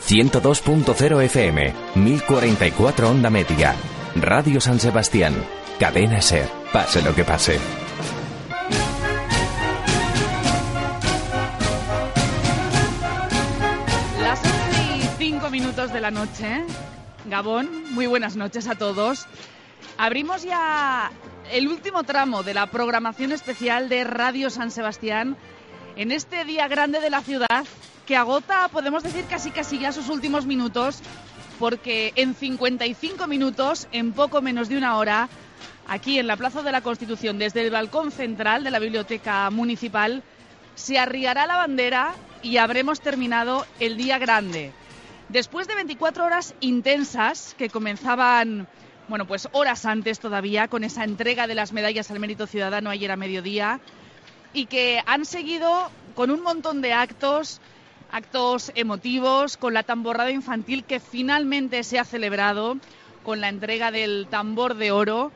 102.0 FM, 1044 onda media. Radio San Sebastián. Cadena Ser. Pase lo que pase. Las 11 y 5 minutos de la noche. Gabón, muy buenas noches a todos. Abrimos ya el último tramo de la programación especial de Radio San Sebastián en este día grande de la ciudad que agota, podemos decir, casi casi ya sus últimos minutos, porque en 55 minutos, en poco menos de una hora, aquí en la Plaza de la Constitución, desde el balcón central de la Biblioteca Municipal, se arriará la bandera y habremos terminado el día grande. Después de 24 horas intensas que comenzaban, bueno, pues horas antes todavía, con esa entrega de las medallas al mérito ciudadano ayer a mediodía, y que han seguido con un montón de actos, actos emotivos, con la tamborrada infantil que finalmente se ha celebrado, con la entrega del tambor de oro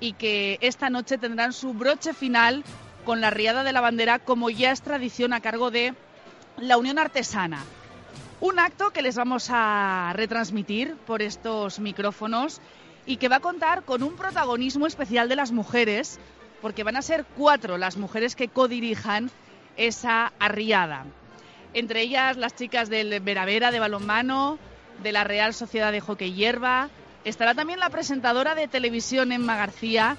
y que esta noche tendrán su broche final con la riada de la bandera, como ya es tradición a cargo de la Unión Artesana. Un acto que les vamos a retransmitir por estos micrófonos y que va a contar con un protagonismo especial de las mujeres, porque van a ser cuatro las mujeres que codirijan esa arriada. Entre ellas las chicas del Veravera de balonmano, de la Real Sociedad de Hockey Hierba. Estará también la presentadora de televisión Emma García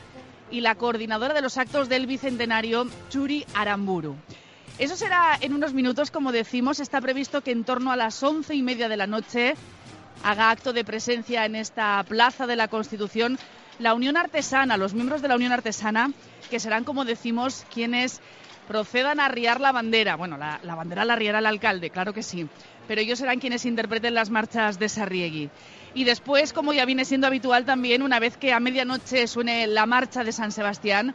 y la coordinadora de los actos del Bicentenario, Churi Aramburu. Eso será en unos minutos, como decimos, está previsto que en torno a las once y media de la noche haga acto de presencia en esta Plaza de la Constitución la Unión Artesana, los miembros de la Unión Artesana, que serán, como decimos, quienes procedan a arriar la bandera. Bueno, la, bandera la arriará el alcalde, claro que sí, pero ellos serán quienes interpreten las marchas de Sarriegui. Y después, como ya viene siendo habitual también, una vez que a medianoche suene la marcha de San Sebastián,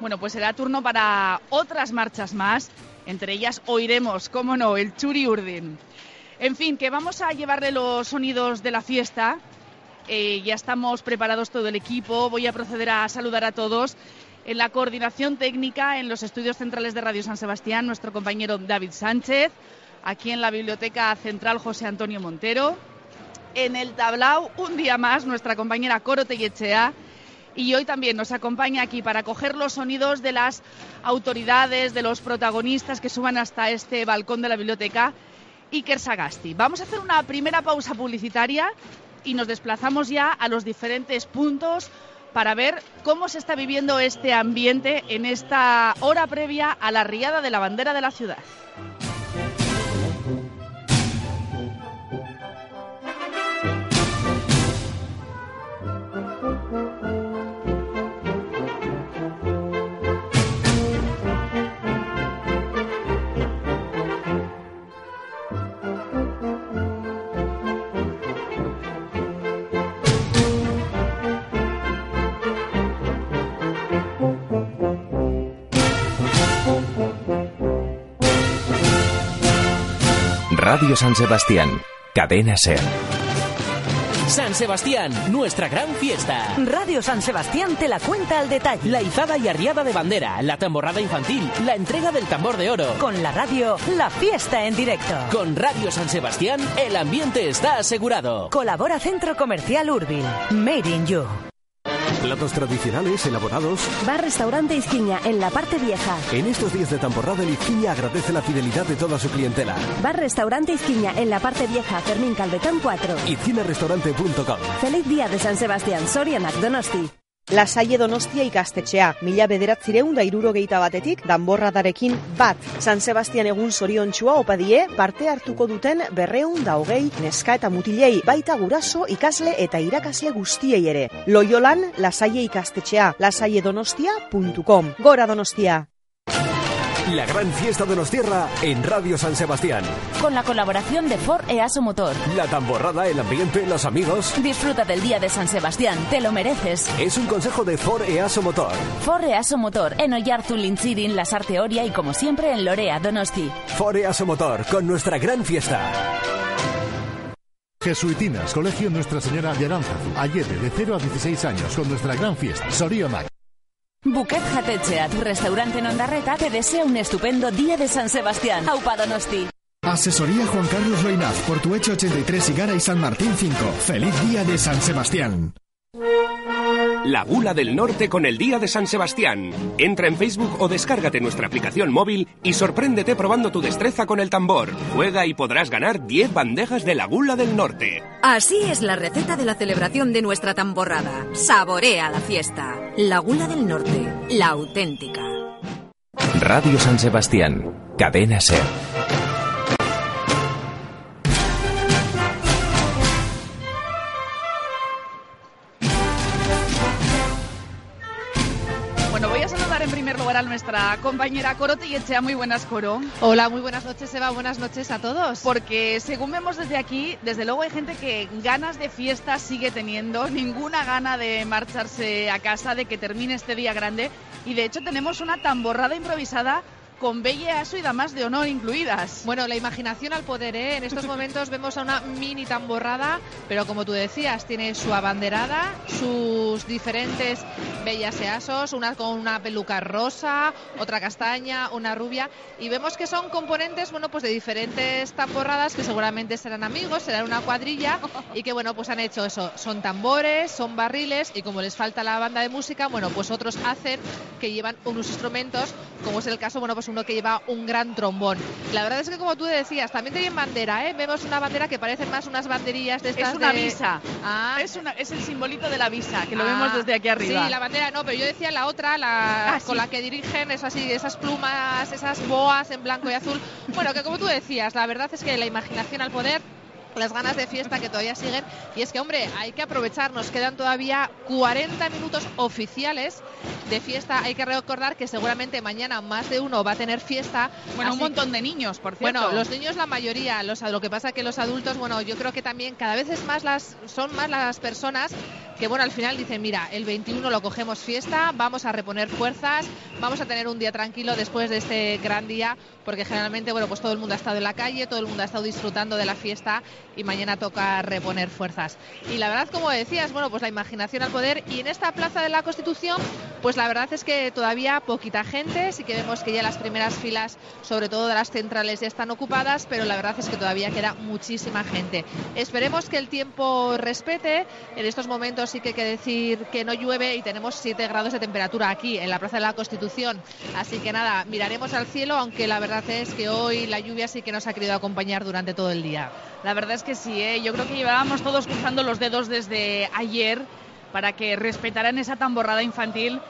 bueno, pues será turno para otras marchas más. Entre ellas oiremos, cómo no, el Churi Urdin. En fin, que vamos a llevarle los sonidos de la fiesta. Eh, ya estamos preparados todo el equipo. Voy a proceder a saludar a todos. En la coordinación técnica, en los estudios centrales de Radio San Sebastián, nuestro compañero David Sánchez. Aquí en la Biblioteca Central, José Antonio Montero. En el tablao, un día más, nuestra compañera Coro Tellechea. Y hoy también nos acompaña aquí para coger los sonidos de las autoridades, de los protagonistas que suban hasta este balcón de la biblioteca, Iker Sagasti. Vamos a hacer una primera pausa publicitaria y nos desplazamos ya a los diferentes puntos para ver cómo se está viviendo este ambiente en esta hora previa a la riada de la bandera de la ciudad. Radio San Sebastián. Cadena Ser. San Sebastián, nuestra gran fiesta. Radio San Sebastián te la cuenta al detalle. La izada y arriada de bandera, la tamborrada infantil, la entrega del tambor de oro. Con la radio, la fiesta en directo. Con Radio San Sebastián, el ambiente está asegurado. Colabora Centro Comercial Urbil. Made in You. Platos tradicionales elaborados. Bar Restaurante Izquiña, en la parte vieja. En estos días de temporada, el Izquiña agradece la fidelidad de toda su clientela. Bar Restaurante Izquiña, en la parte vieja, Fermín Calvetón 4. Izquiñarestaurante.com Feliz día de San Sebastián, Sorianak Donosti. Lasaie Donostia ikastetxea, mila bederatzireun da irurogeita batetik, danborradarekin bat. San Sebastian egun zoriontxua opadie, parte hartuko duten berreun da hogei, neska eta mutilei, baita guraso, ikasle eta irakasle guztiei ere. Loiolan, lasaie ikastetxea, lasaiedonostia.com. Gora Donostia! La gran fiesta de los tierra en Radio San Sebastián. Con la colaboración de Ford EASO Motor. La tamborrada, el ambiente, los amigos. Disfruta del día de San Sebastián, te lo mereces. Es un consejo de Ford EASO Motor. Ford EASO Motor, en Oyarzun, Lintzirin, Las Arteoria y como siempre en Lorea, Donosti. Ford EASO Motor, con nuestra gran fiesta. Jesuitinas, Colegio Nuestra Señora de Aránzazu, Ayede, de 0 a 16 años, con nuestra gran fiesta. Sorionak. Buket Jatetxeat, restaurante en Ondarreta, te desea un estupendo día de San Sebastián. Aupa Donosti. Asesoría Juan Carlos Loinaz, Portuecho 83 y Gara y San Martín 5. Feliz día de San Sebastián. La Gula del Norte con el Día de San Sebastián. Entra en Facebook o descárgate nuestra aplicación móvil y sorpréndete probando tu destreza con el tambor. Juega y podrás ganar 10 bandejas de la Gula del Norte. Así es la receta de la celebración de nuestra tamborrada. Saborea la fiesta. La Gula del Norte, la auténtica. Radio San Sebastián. Cadena Ser. Nuestra compañera Coro Tillechea. Muy buenas, Coro. Hola, muy buenas noches, Eva. Buenas noches a todos. Porque según vemos desde aquí, desde luego hay gente que ganas de fiesta sigue teniendo, ninguna gana de marcharse a casa, de que termine este día grande. Y de hecho tenemos una tamborrada improvisada con Aso y damas de honor incluidas. Bueno, la imaginación al poder, ¿eh? En estos momentos vemos a una mini tamborrada, pero como tú decías, tiene su abanderada, sus diferentes bellas easos, una con una peluca rosa, otra castaña, una rubia, y vemos que son componentes, bueno, pues de diferentes tamborradas que seguramente serán amigos, serán una cuadrilla, y que, bueno, pues han hecho eso, son tambores, son barriles, y como les falta la banda de música, bueno, pues otros hacen que llevan unos instrumentos, como es el caso, bueno, pues uno que lleva un gran trombón. La verdad es que como tú decías, también tienen bandera, ¿eh? Vemos una bandera que parecen más unas banderillas de estas Es una de- visa. Ah. Es, una, es el simbolito de la visa, que lo Ah, vemos desde aquí arriba. Sí, la bandera no, pero yo decía la otra, la Ah, con sí. la que dirigen esas, así, esas plumas, esas boas en blanco y azul. Bueno, que como tú decías, la verdad es que la imaginación al poder las ganas de fiesta que todavía siguen. Y es que hombre hay que aprovechar. Nos quedan todavía 40 minutos oficiales de fiesta. Hay que recordar que seguramente mañana más de uno va a tener fiesta. Bueno, un montón de niños, por cierto. bueno, los niños la mayoría, los, lo que pasa que los adultos, bueno, yo creo que también cada vez es más las, son más las personas que, bueno, al final dicen, mira, el 21 lo cogemos fiesta, vamos a reponer fuerzas, vamos a tener un día tranquilo después de este gran día, porque generalmente, bueno, pues todo el mundo ha estado en la calle, todo el mundo ha estado disfrutando de la fiesta y mañana toca reponer fuerzas. Y la verdad, como decías, bueno, pues la imaginación al poder y en esta Plaza de la Constitución, pues la verdad es que todavía poquita gente, sí que vemos que ya las primeras filas, sobre todo de las centrales, ya están ocupadas, pero la verdad es que todavía queda muchísima gente. Esperemos que el tiempo respete. En estos momentos sí que hay que decir que no llueve y tenemos 7 grados de temperatura aquí en la Plaza de la Constitución. Así que nada, miraremos al cielo, aunque la verdad es que hoy la lluvia sí que nos ha querido acompañar durante todo el día. La verdad es que sí, ¿eh? yo creo que llevábamos todos cruzando los dedos desde ayer para que respetaran esa tamborrada infantil.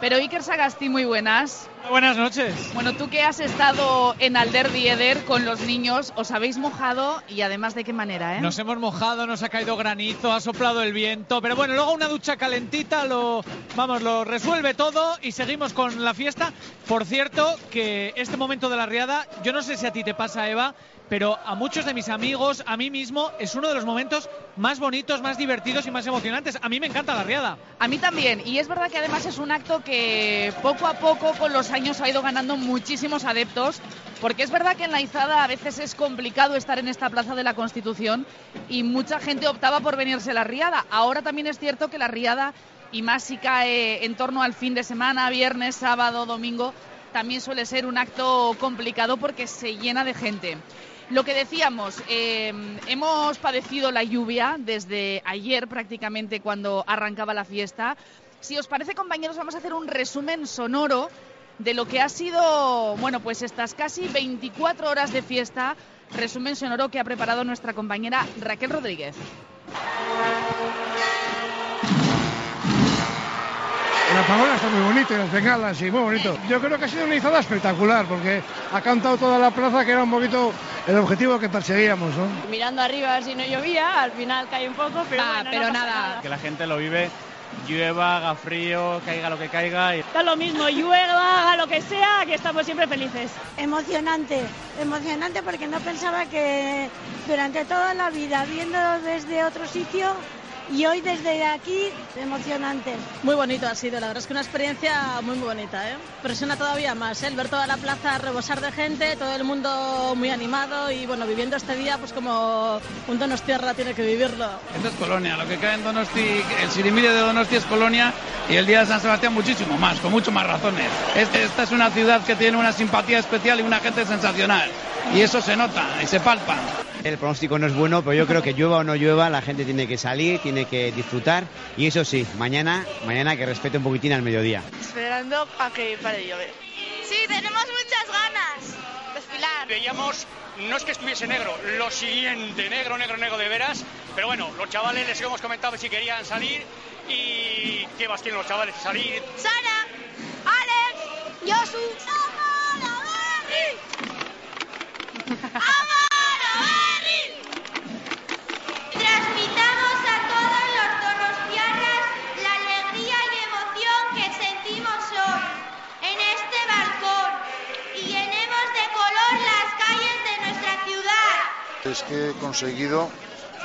Pero Iker Sagasti, muy buenas. Buenas noches. Bueno, tú que has estado en Alder Dieder con los niños, os habéis mojado y además de qué manera, ¿eh? Nos hemos mojado, nos ha caído granizo, ha soplado el viento, pero bueno, luego una ducha calentita lo, vamos, lo resuelve todo y seguimos con la fiesta. Por cierto, que este momento de la riada, yo no sé si a ti te pasa, Eva, pero a muchos de mis amigos, a mí mismo, es uno de los momentos más bonitos, más divertidos y más emocionantes. A mí me encanta la riada. A mí también, y es verdad que además es un acto que poco a poco con los años ha ido ganando muchísimos adeptos, porque es verdad que en la izada a veces es complicado estar en esta plaza de la Constitución y mucha gente optaba por venirse a la riada. Ahora también es cierto que la riada, y más si cae en torno al fin de semana, viernes, sábado, domingo, también suele ser un acto complicado porque se llena de gente. Lo que decíamos, eh, hemos padecido la lluvia desde ayer prácticamente cuando arrancaba la fiesta. Si os parece, compañeros, vamos a hacer un resumen sonoro de lo que ha sido, bueno, pues estas casi 24 horas de fiesta. Resumen sonoro que ha preparado nuestra compañera Raquel Rodríguez. La pavona está muy bonita y las bengalas, sí, muy bonito. Yo creo que ha sido una izada espectacular porque ha cantado toda la plaza que era un poquito el objetivo que perseguíamos, ¿no? Mirando arriba a ver si no llovía, al final cae un poco, pero Ah, bueno, pero no pasa nada. Que la gente lo vive, llueva, haga frío, caiga lo que caiga. Y... Da lo mismo, llueva, haga lo que sea, que estamos siempre felices. Emocionante, emocionante porque no pensaba que durante toda la vida viendo desde otro sitio y hoy desde aquí, emocionante. Muy bonito ha sido, la verdad es que una experiencia muy, muy bonita. ¿eh? Presiona todavía más ¿eh? el ver toda la plaza rebosar de gente, todo el mundo muy animado y bueno, viviendo este día pues como un Donostierra tiene que vivirlo. Esto es Colonia, lo que cae en Donosti, el Sirimirio de Donosti es Colonia y el Día de San Sebastián muchísimo más, con mucho más razones. Este- esta es una ciudad que tiene una simpatía especial y una gente sensacional. Y eso se nota y se palpa. El pronóstico no es bueno, pero yo creo que llueva o no llueva, la gente tiene que salir, tiene que disfrutar y eso sí, mañana, mañana que respete un poquitín al mediodía. Esperando a que pare de llover. Sí, tenemos muchas ganas. Desfilar. Veíamos, no es que estuviese negro, lo siguiente, negro, negro, negro de veras. Pero bueno, los chavales les hemos comentado si querían salir y qué más quieren los chavales salir. Sara, Alex, Josu. Conseguido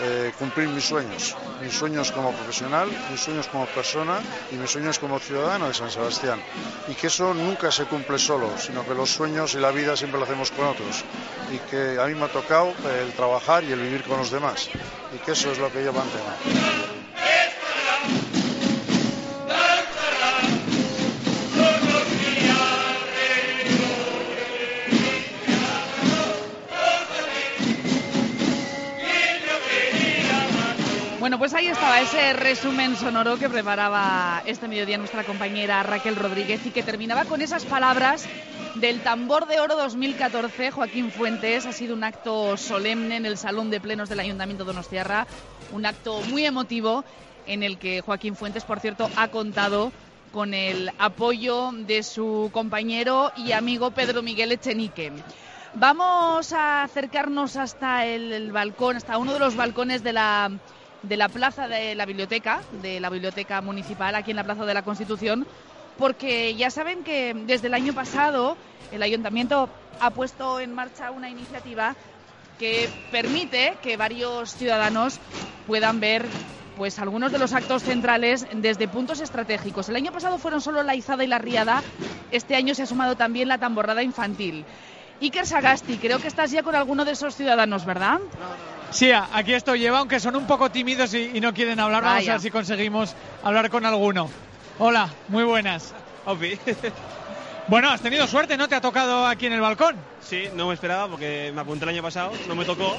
eh, cumplir mis sueños, mis sueños como profesional, mis sueños como persona y mis sueños como ciudadano de San Sebastián. Y que eso nunca se cumple solo, sino que los sueños y la vida siempre lo hacemos con otros. Y que a mí me ha tocado el trabajar y el vivir con los demás. Y que eso es lo que yo mantengo. Ese resumen sonoro que preparaba este mediodía nuestra compañera Raquel Rodríguez y que terminaba con esas palabras del Tambor de Oro 2014. Joaquín Fuentes ha sido un acto solemne en el Salón de Plenos del Ayuntamiento de Donostiarra, un acto muy emotivo en el que Joaquín Fuentes, por cierto, ha contado con el apoyo de su compañero y amigo Pedro Miguel Echenique. Vamos a acercarnos hasta el balcón, hasta uno de los balcones de la de la plaza de la biblioteca, de la biblioteca municipal, aquí en la Plaza de la Constitución, porque ya saben que desde el año pasado el ayuntamiento ha puesto en marcha una iniciativa que permite que varios ciudadanos puedan ver pues algunos de los actos centrales desde puntos estratégicos. El año pasado fueron solo la izada y la riada, este año se ha sumado también la tamborrada infantil. Iker Sagasti, creo que estás ya con alguno de esos ciudadanos, ¿verdad? Sí, aquí estoy lleva, aunque son un poco tímidos y, y no quieren hablar. Vamos Vaya. a ver si conseguimos hablar con alguno. Hola, muy buenas. Bueno, has tenido suerte, ¿no? Te ha tocado aquí en el balcón. Sí, no me esperaba porque me apunté el año pasado, no me tocó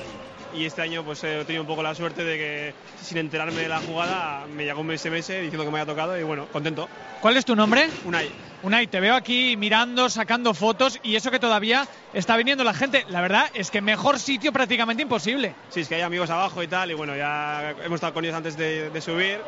y este año pues he tenido un poco la suerte de que sin enterarme de la jugada me llegó un SMS diciendo que me había tocado y bueno, contento. ¿Cuál es tu nombre? Unai. Unai, te veo aquí mirando, sacando fotos y eso que todavía está viniendo la gente. La verdad es que mejor sitio prácticamente imposible. Sí, es que hay amigos abajo y tal y bueno, ya hemos estado con ellos antes de, de subir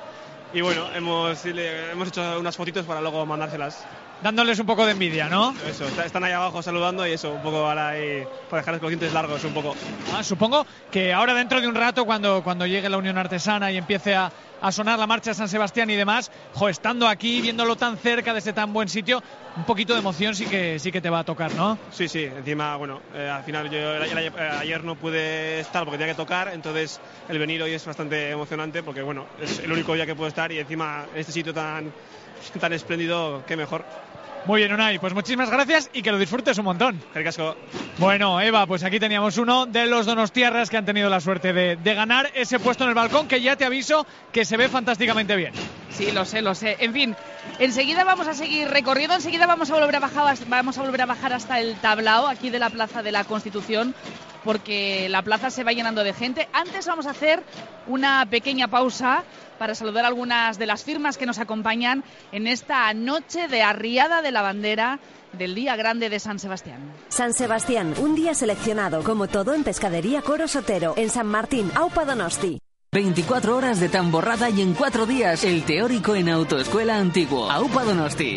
y bueno, hemos, hemos hecho unas fotitos para luego mandárselas. Dándoles un poco de envidia, ¿no? Eso, está- están ahí abajo saludando y eso, un poco ahora ahí, para con los dientes largos un poco. Ah, supongo que ahora dentro de un rato, cuando, cuando llegue la Unión Artesana y empiece a, a sonar la marcha de San Sebastián y demás, jo, estando aquí, viéndolo tan cerca desde tan buen sitio, un poquito de emoción sí que, sí que te va a tocar, ¿no? Sí, sí, encima, bueno, eh, al final yo el- eh, ayer no pude estar porque tenía que tocar, entonces el venir hoy es bastante emocionante porque, bueno, es el único día que puedo estar y encima en este sitio tan, tan espléndido, qué mejor. Muy bien, Unai, pues muchísimas gracias y que lo disfrutes un montón. El casco. Bueno, Eva, pues aquí teníamos uno de los donostiarras que han tenido la suerte de, de ganar ese puesto en el balcón, que ya te aviso que se ve fantásticamente bien. Sí, lo sé, lo sé. En fin, enseguida vamos a seguir recorriendo, enseguida vamos a volver a bajar, vamos a volver a bajar hasta el tablao aquí de la Plaza de la Constitución, porque la plaza se va llenando de gente. Antes vamos a hacer una pequeña pausa para saludar algunas de las firmas que nos acompañan en esta noche de arriada de la bandera del Día Grande de San Sebastián. San Sebastián, un día seleccionado, como todo en Pescadería Coro Sotero, en San Martín, Aupa Donosti. 24 horas de tamborrada y en 4 días el teórico en Autoescuela Antiguo. Aupa Donosti.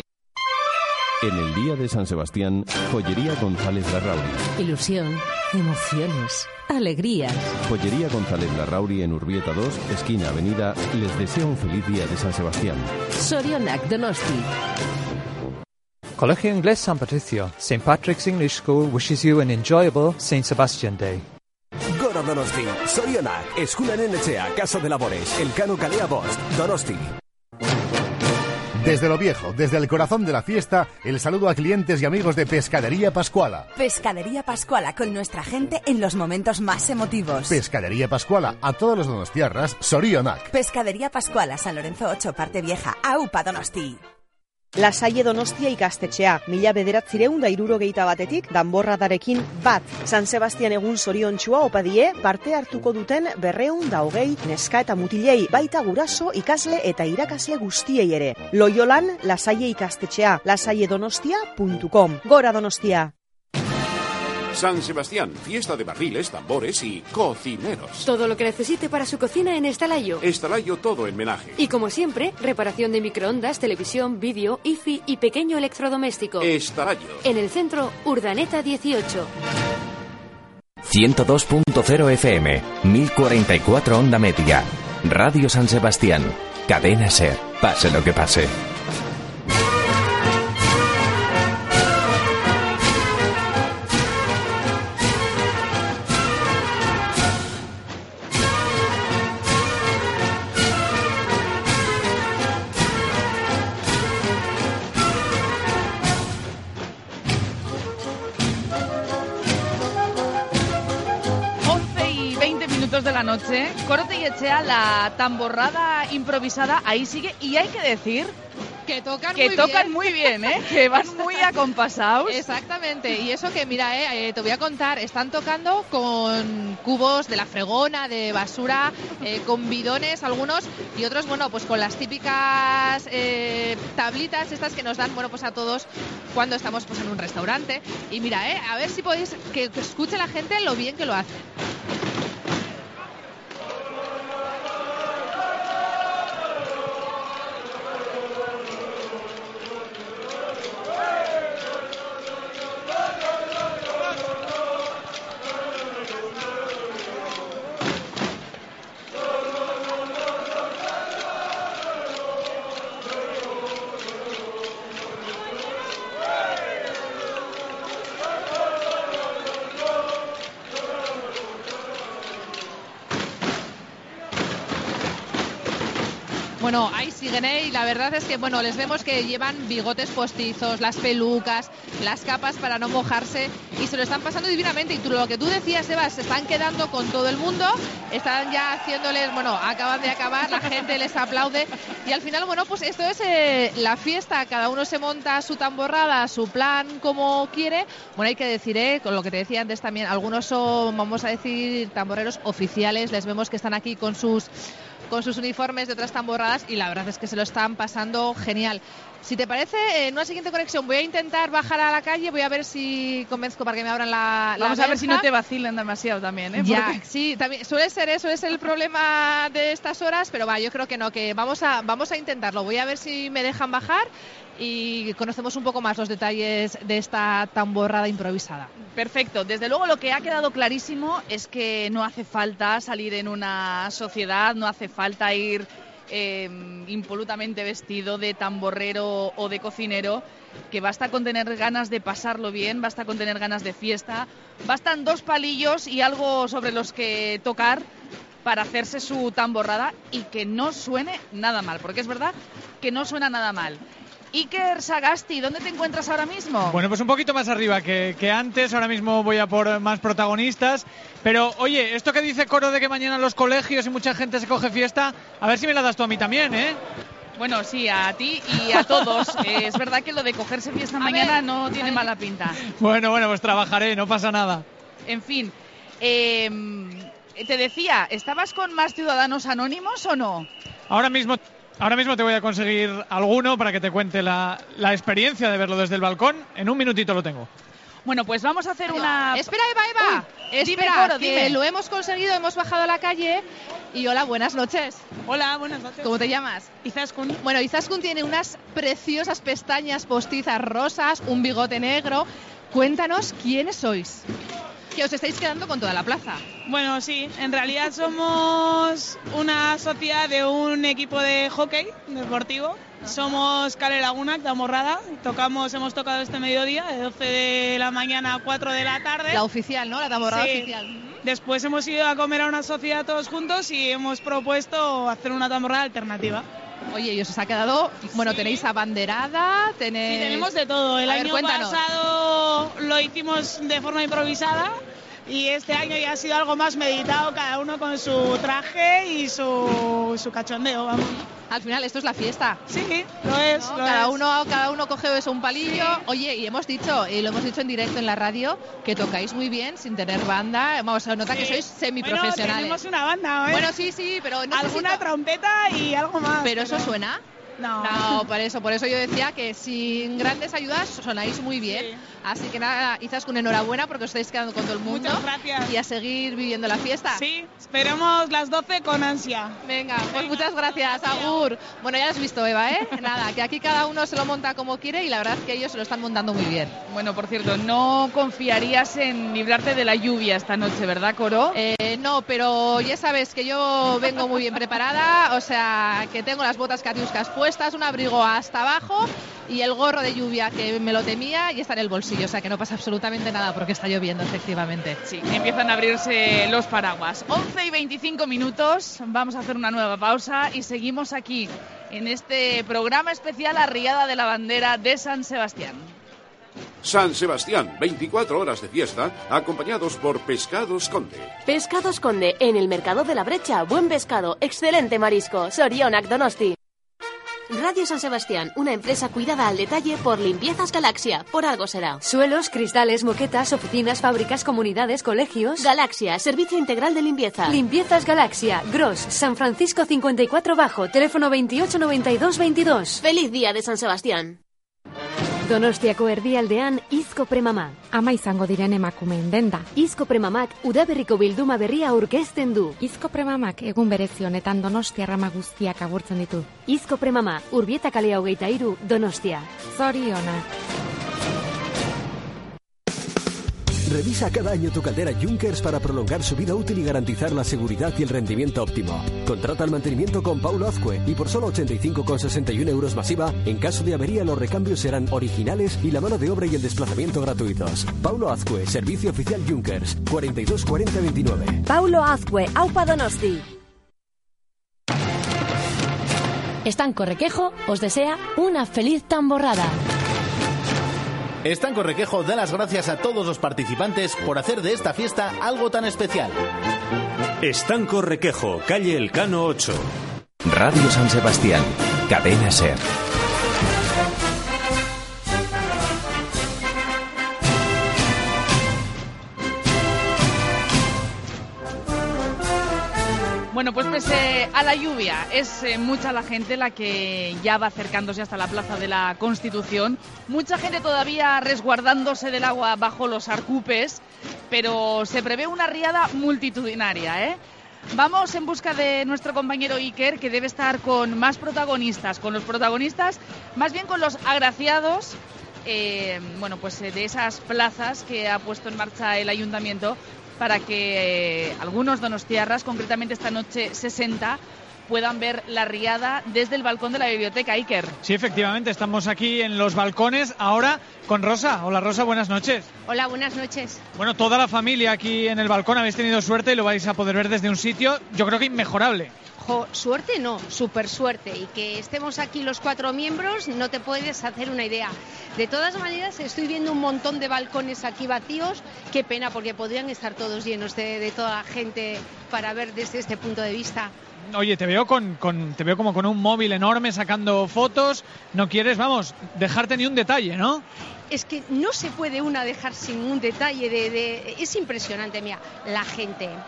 En el día de San Sebastián, Joyería González Larrauri. Ilusión, emociones, alegrías. Joyería González Larrauri en Urbieta 2, esquina Avenida, les desea un feliz día de San Sebastián. Sorionac Donosti. Colegio Inglés San Patricio, St. Patrick's English School wishes you an enjoyable St. Sebastian Day. Donosti, Sorionak, Eskularen etxea, Casa de Labores, Elkano Kalea Bost, Donosti. Desde lo viejo, desde el corazón de la fiesta, el saludo a clientes y amigos de Pescadería Pascuala. Pescadería Pascuala con nuestra gente en los momentos más emotivos. Pescadería Pascuala, a todos los donostiarras, Sorionak. Pescadería Pascuala, San Lorenzo 8, parte vieja, AUPA Donosti. Lasaie Donostia ikastetxea, mila bederatzireun da irurogeita batetik, danborradarekin bat. San Sebastian egun zoriontxua opadie, parte hartuko duten berreun da hogei, neska eta mutilei, baita guraso, ikasle eta irakasle guztiei ere. Loiolan, lasaie ikastetxea, lasaiedonostia.com. Gora Donostia! San Sebastián, fiesta de barriles, tambores y cocineros. Todo lo que necesite para su cocina en Estalayo. Estalayo todo en menaje. Y como siempre, reparación de microondas, televisión, vídeo, IFI y pequeño electrodoméstico. Estalayo. En el centro, Urdaneta 18. 102.0 FM, 1044 onda media. Radio San Sebastián. Cadena Ser. Pase lo que pase. Noche, Corote y Echea, la tamborrada improvisada, ahí sigue. Y hay que decir que tocan que muy tocan bien. muy bien, ¿eh? que van muy acompasados. Exactamente, y eso que mira, eh, eh, te voy a contar, están tocando con cubos de la fregona, de basura, eh, con bidones algunos y otros, bueno, pues con las típicas eh, tablitas estas que nos dan, bueno, pues a todos cuando estamos pues en un restaurante. Y mira, eh, a ver si podéis que, que escuche la gente lo bien que lo hacen. ¿Eh? Y la verdad es que, bueno, les vemos que llevan bigotes postizos, las pelucas, las capas para no mojarse y se lo están pasando divinamente. Y tú, lo que tú decías, Eva, se están quedando con todo el mundo, están ya haciéndoles, bueno, acaban de acabar, la gente les aplaude y al final, bueno, pues esto es eh, la fiesta, cada uno se monta su tamborrada, su plan como quiere. Bueno, hay que decir, ¿eh? Con lo que te decía antes también, algunos son, vamos a decir, tamborreros oficiales, les vemos que están aquí con sus con sus uniformes de otras tamborradas y la verdad es que se lo están pasando genial. Si te parece, en una siguiente conexión voy a intentar bajar a la calle, voy a ver si convenzco para que me abran la, la Vamos a ver si no te vacilen demasiado también, ¿eh? Ya, Porque- sí, también suele ser eso, es el problema de estas horas, pero va, yo creo que no, que vamos a vamos a intentarlo. Voy a ver si me dejan bajar y conocemos un poco más los detalles de esta tamborrada improvisada. Perfecto. Desde luego lo que ha quedado clarísimo es que no hace falta salir en una sociedad, no hace falta ir eh, impolutamente vestido de tamborrero o de cocinero, que basta con tener ganas de pasarlo bien, basta con tener ganas de fiesta, bastan dos palillos y algo sobre los que tocar para hacerse su tamborrada y que no suene nada mal, porque es verdad que no suena nada mal. Iker Sagasti, ¿dónde te encuentras ahora mismo? Bueno, pues un poquito más arriba que, que antes. Ahora mismo voy a por más protagonistas. Pero, oye, esto que dice Coro de que mañana los colegios y mucha gente se coge fiesta, a ver si me la das tú a mí también, ¿eh? Bueno, sí, a ti y a todos. Eh, es verdad que lo de cogerse fiesta mañana no tiene mala pinta. Bueno, bueno, pues trabajaré, no pasa nada. En fin, eh, te decía, ¿estabas con más ciudadanos anónimos o no? Ahora mismo, ahora mismo te voy a conseguir alguno para que te cuente la, la experiencia de verlo desde el balcón. En un minutito lo tengo. Bueno, pues vamos a hacer una... Espera, Eva, Eva. Uy, dime, Espera, Coro, que dime. lo hemos conseguido, hemos bajado a la calle. Y hola, buenas noches. Hola, buenas noches. ¿Cómo te llamas? Izaskun. Bueno, Izaskun tiene unas preciosas pestañas postizas rosas, un bigote negro. Cuéntanos quiénes sois. Que os estáis quedando con toda la plaza. Bueno, sí, en realidad somos una sociedad de un equipo de hockey deportivo. Somos Cale Laguna, Tamorrada. Tocamos, hemos tocado este mediodía, de 12 de la mañana a 4 de la tarde. La oficial, ¿no? La tamborrada Sí. oficial. Después hemos ido a comer a una sociedad todos juntos y hemos propuesto hacer una tamborrada alternativa. Oye, y os ha quedado, bueno, tenéis abanderada, tenéis... Sí, tenemos de todo. El A año pasado lo hicimos de forma improvisada, y este año ya ha sido algo más meditado, cada uno con su traje y su, su cachondeo, vamos. Al final esto es la fiesta. Sí, lo es. ¿no? lo cada es. uno cada uno coge eso un palillo. Oye, y hemos dicho, y lo hemos dicho en directo en la radio, que tocáis muy bien sin tener banda. Vamos, se nota que sois semiprofesionales. Bueno, tenemos una banda, ¿eh? Bueno, sí, sí, pero no Alguna trompeta y algo más. ¿Pero eso suena? No. No, por eso, por eso yo decía que sin grandes ayudas sonáis muy bien. Así que nada, Izaskun, enhorabuena porque os estáis quedando con todo el mundo. Muchas gracias. Y a seguir viviendo la fiesta. Sí, esperemos las 12 con ansia. Venga, pues muchas gracias, Agur. Bueno, ya lo has visto, Eva, ¿eh? Nada, que aquí cada uno se lo monta como quiere y la verdad es que ellos se lo están montando muy bien. Bueno, por cierto, no confiarías en librarte de la lluvia esta noche, ¿verdad, Coro? Eh, no, pero ya sabes que yo vengo muy bien preparada, o sea, que tengo las botas catiuscas puestas, un abrigo hasta abajo y el gorro de lluvia que me lo temía y está en el bolsillo, o sea que no pasa absolutamente nada porque está lloviendo, efectivamente. Sí, empiezan a abrirse los paraguas. 11 y 25 minutos, vamos a hacer una nueva pausa y seguimos aquí en este programa especial Arriada de la Bandera de San Sebastián. San Sebastián, 24 horas de fiesta, acompañados por Pescados Conde. Pescados Conde, en el Mercado de la Brecha. Buen pescado, excelente marisco. Sorionak Donosti. Radio San Sebastián, una empresa cuidada al detalle por Limpiezas Galaxia. Por algo será. Suelos, cristales, moquetas, oficinas, fábricas, comunidades, colegios. Galaxia, servicio integral de limpieza. Limpiezas Galaxia, Gross, San Francisco 54 Bajo, teléfono 289222. Feliz día de San Sebastián. Donostiako erdialdean Izko Premama. Ama izango diren emakumeen denda. Izko Premamak udaberriko bilduma berria aurkezten du. Izko premamak egun berezi honetan Donostia rama guztiak agurtzen ditu. Izko Premama, Urbieta kalea hogeita iru, Donostia. Zorionak. Revisa cada año tu caldera Junkers para prolongar su vida útil y garantizar la seguridad y el rendimiento óptimo. Contrata el mantenimiento con Paulo Azcue y por solo 85,61 euros masiva, en caso de avería los recambios serán originales y la mano de obra y el desplazamiento gratuitos. Paulo Azcue, servicio oficial Junkers, 42 40 29. Paulo Azcue, Aupa Donosti. Estanco Requejo os desea una feliz tamborrada. Estanco Requejo da las gracias a todos los participantes por hacer de esta fiesta algo tan especial. Estanco Requejo, calle Elcano 8. Radio San Sebastián, Cadena Ser. Bueno, pues pese a la lluvia, es eh, mucha la gente la que ya va acercándose hasta la Plaza de la Constitución. Mucha gente todavía resguardándose del agua bajo los arcupes, pero se prevé una riada multitudinaria, ¿eh? Vamos en busca de nuestro compañero Iker, que debe estar con más protagonistas, con los protagonistas, más bien con los agraciados, eh, bueno, pues de esas plazas que ha puesto en marcha el ayuntamiento para que eh, algunos donostiarras, concretamente esta noche 60, puedan ver la riada desde el balcón de la biblioteca Iker. Sí, efectivamente, estamos aquí en los balcones ahora con Rosa. Hola Rosa, buenas noches. Hola, buenas noches. Bueno, toda la familia aquí en el balcón habéis tenido suerte y lo vais a poder ver desde un sitio, yo creo que inmejorable. Jo, suerte no, súper suerte. Y que estemos aquí los cuatro miembros, no te puedes hacer una idea. De todas maneras, estoy viendo un montón de balcones aquí vacíos. Qué pena, porque podrían estar todos llenos de, de toda la gente para ver desde este punto de vista. Oye, te veo con, con- te veo como con un móvil enorme sacando fotos. No quieres, vamos, dejarte ni un detalle, ¿no? Es que no se puede una dejar sin un detalle de, de- es impresionante, mira, la gente,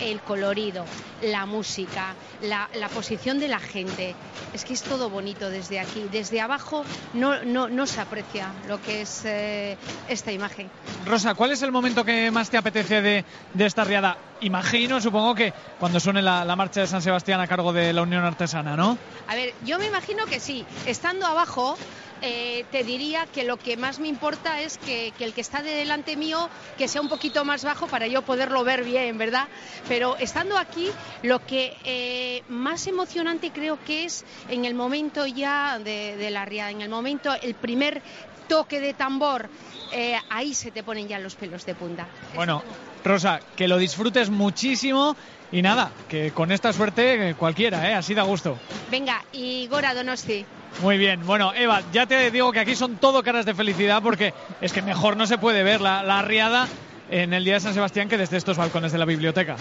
el colorido, la música, la, la posición de la gente. Es que es todo bonito desde aquí. Desde abajo no, no, no se aprecia lo que es eh, esta imagen. Rosa, ¿cuál es el momento que más te apetece de, de esta riada? Imagino, supongo que cuando suene la, la marcha de San Sebastián a cargo de la Unión Artesana, ¿no? A ver, yo me imagino que sí. Estando abajo, eh, te diría que lo que más me importa es que, que el que está de delante mío, que sea un poquito más bajo para yo poderlo ver bien, ¿verdad? Pero estando aquí, lo que eh, más emocionante creo que es en el momento ya de, de la riada, en el momento, el primer toque de tambor, eh, ahí se te ponen ya los pelos de punta. Bueno, Rosa, que lo disfrutes muchísimo y nada, que con esta suerte eh, cualquiera, ¿eh? Así da gusto. Venga, y Gora Donosti. Muy bien, bueno, Eva, ya te digo que aquí son todo caras de felicidad porque es que mejor no se puede ver la, la riada. en el día de San Sebastián que desde estos balcones de la biblioteca.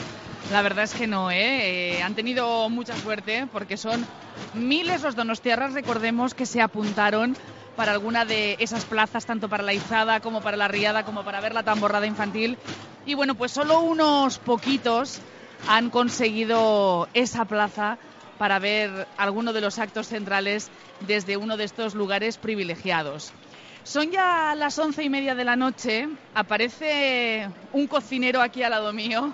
La verdad es que no, ¿eh? Eh, han tenido mucha suerte porque son miles los donostiarras, recordemos, que se apuntaron para alguna de esas plazas, tanto para la izada como para la riada, como para ver la tamborrada infantil. Y bueno, pues solo unos poquitos han conseguido esa plaza para ver alguno de los actos centrales desde uno de estos lugares privilegiados. Son ya las once y media de la noche. Aparece un cocinero aquí al lado mío.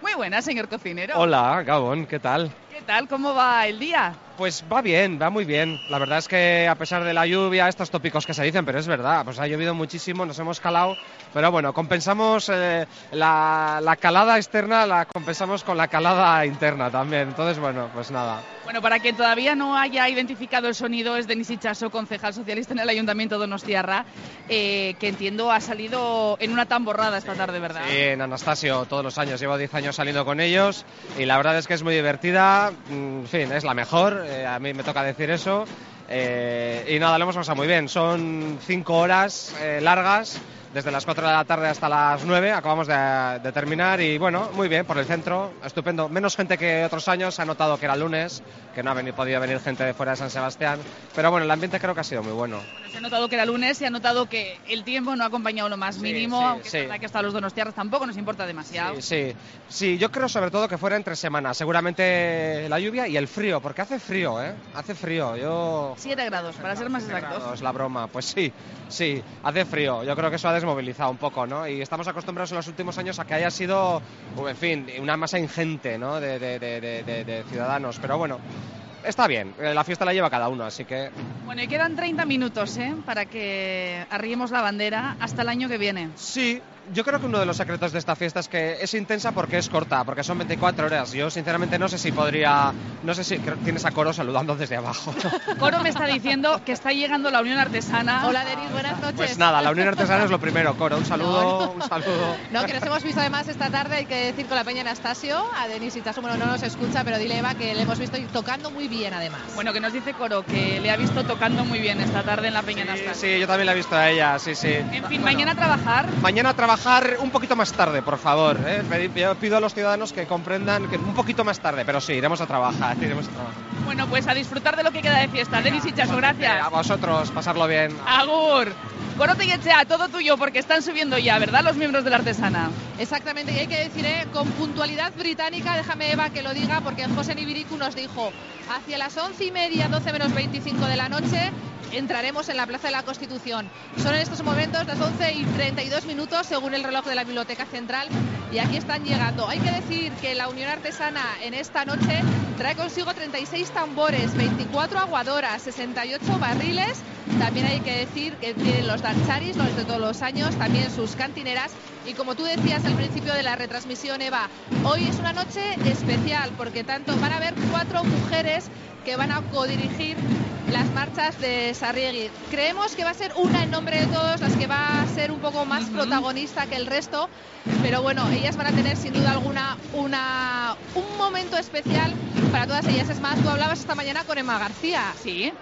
Muy buena, señor cocinero. Hola, Gabón, ¿qué tal? ¿Qué tal? ¿Cómo va el día? Pues va bien, va muy bien. La verdad es que a pesar de la lluvia, estos tópicos que se dicen, pero es verdad, pues ha llovido muchísimo, nos hemos calado, pero bueno, compensamos eh, la, la calada externa, la compensamos con la calada interna también. Entonces, bueno, pues nada. Bueno, para quien todavía no haya identificado el sonido, es Denis Ichaso, concejal socialista en el Ayuntamiento de Donostiarra, eh, que entiendo ha salido en una tamborrada esta tarde, ¿verdad? Sí, en Anastasio todos los años, llevo 10 años saliendo con ellos y la verdad es que es muy divertida, en fin, es la mejor, eh, a mí me toca decir eso. eh, y nada, lo hemos pasado muy bien, son 5 horas eh, largas desde las 4 de la tarde hasta las 9, acabamos de, de terminar y bueno, muy bien, por el centro, estupendo. Menos gente que otros años, se ha notado que era lunes, que no ha venido, podido venir gente de fuera de San Sebastián, pero bueno, el ambiente creo que ha sido muy bueno. Se ha notado que era lunes, se ha notado que el tiempo no ha acompañado lo más mínimo, sí, aunque sí. es verdad que hasta los donostiarras tampoco nos importa demasiado. Sí, sí, sí, yo creo sobre todo que fuera entre semanas, seguramente la lluvia y el frío, porque hace frío, ¿eh? Hace frío, yo... 7 grados, para ser más exactos. grados, la broma, pues sí, sí, hace frío, yo creo que eso ha desmovilizado un poco, ¿no? Y estamos acostumbrados en los últimos años a que haya sido, en fin, una masa ingente, ¿no? De, de- de- de- de- de ciudadanos, pero bueno, está bien, eh, la fiesta la lleva cada uno, así que... Bueno, y quedan 30 minutos, ¿eh? Para que arriemos la bandera hasta el año que viene. Sí, yo creo que uno de los secretos de esta fiesta es que es intensa porque es corta, porque son 24 horas. Yo sinceramente no sé si podría, no sé si tienes a Coro saludando desde abajo. Coro me está diciendo que está llegando la Unión Artesana. Hola, Denis, buenas noches. Pues nada, la Unión Artesana es lo primero, Coro, un saludo, un saludo. No, que nos hemos visto además esta tarde, hay que decir con la Peña Anastasio, a Denis Ichaso, bueno, no nos escucha, pero dile Eva que le hemos visto tocando muy bien además. Bueno, que nos dice Coro que le ha visto tocando muy bien esta tarde en la Peña Anastasio. Sí, yo también la he visto a ella, sí, sí. En fin, mañana a trabajar. Mañana a trabajar un poquito más tarde, por favor. ¿eh? Yo pido a los ciudadanos que comprendan que un poquito más tarde, pero sí, iremos a trabajar, iremos a trabajar. Bueno, pues a disfrutar de lo que queda de fiesta. Denis Ichaso, gracias. A vosotros, pasarlo bien. Agur. Coro Tellechea, todo tuyo porque están subiendo ya, ¿verdad? Los miembros de la Artesana. Exactamente, y hay que decir, ¿eh? con puntualidad británica, déjame Eva que lo diga, porque José Nibiricu nos dijo, hacia las once y media, 12 menos 25 de la noche, entraremos en la Plaza de la Constitución. Son en estos momentos las 11 y 32 minutos, según el reloj de la Biblioteca Central, y aquí están llegando. Hay que decir que la Unión Artesana en esta noche trae consigo 36 tambores, 24 aguadoras, 68 barriles. También hay que decir que tienen los dancharis, los de todos los años, también sus cantineras. Y como tú decías al principio de la retransmisión, Eva, hoy es una noche especial porque tanto van a haber cuatro mujeres que van a codirigir las marchas de Sarriegui. Creemos que va a ser una en nombre de todos, las que va a ser un poco más protagonista que el resto, pero bueno, ellas van a tener sin duda alguna una, un momento especial para todas ellas. Es más, tú hablabas esta mañana con Emma García. Sí,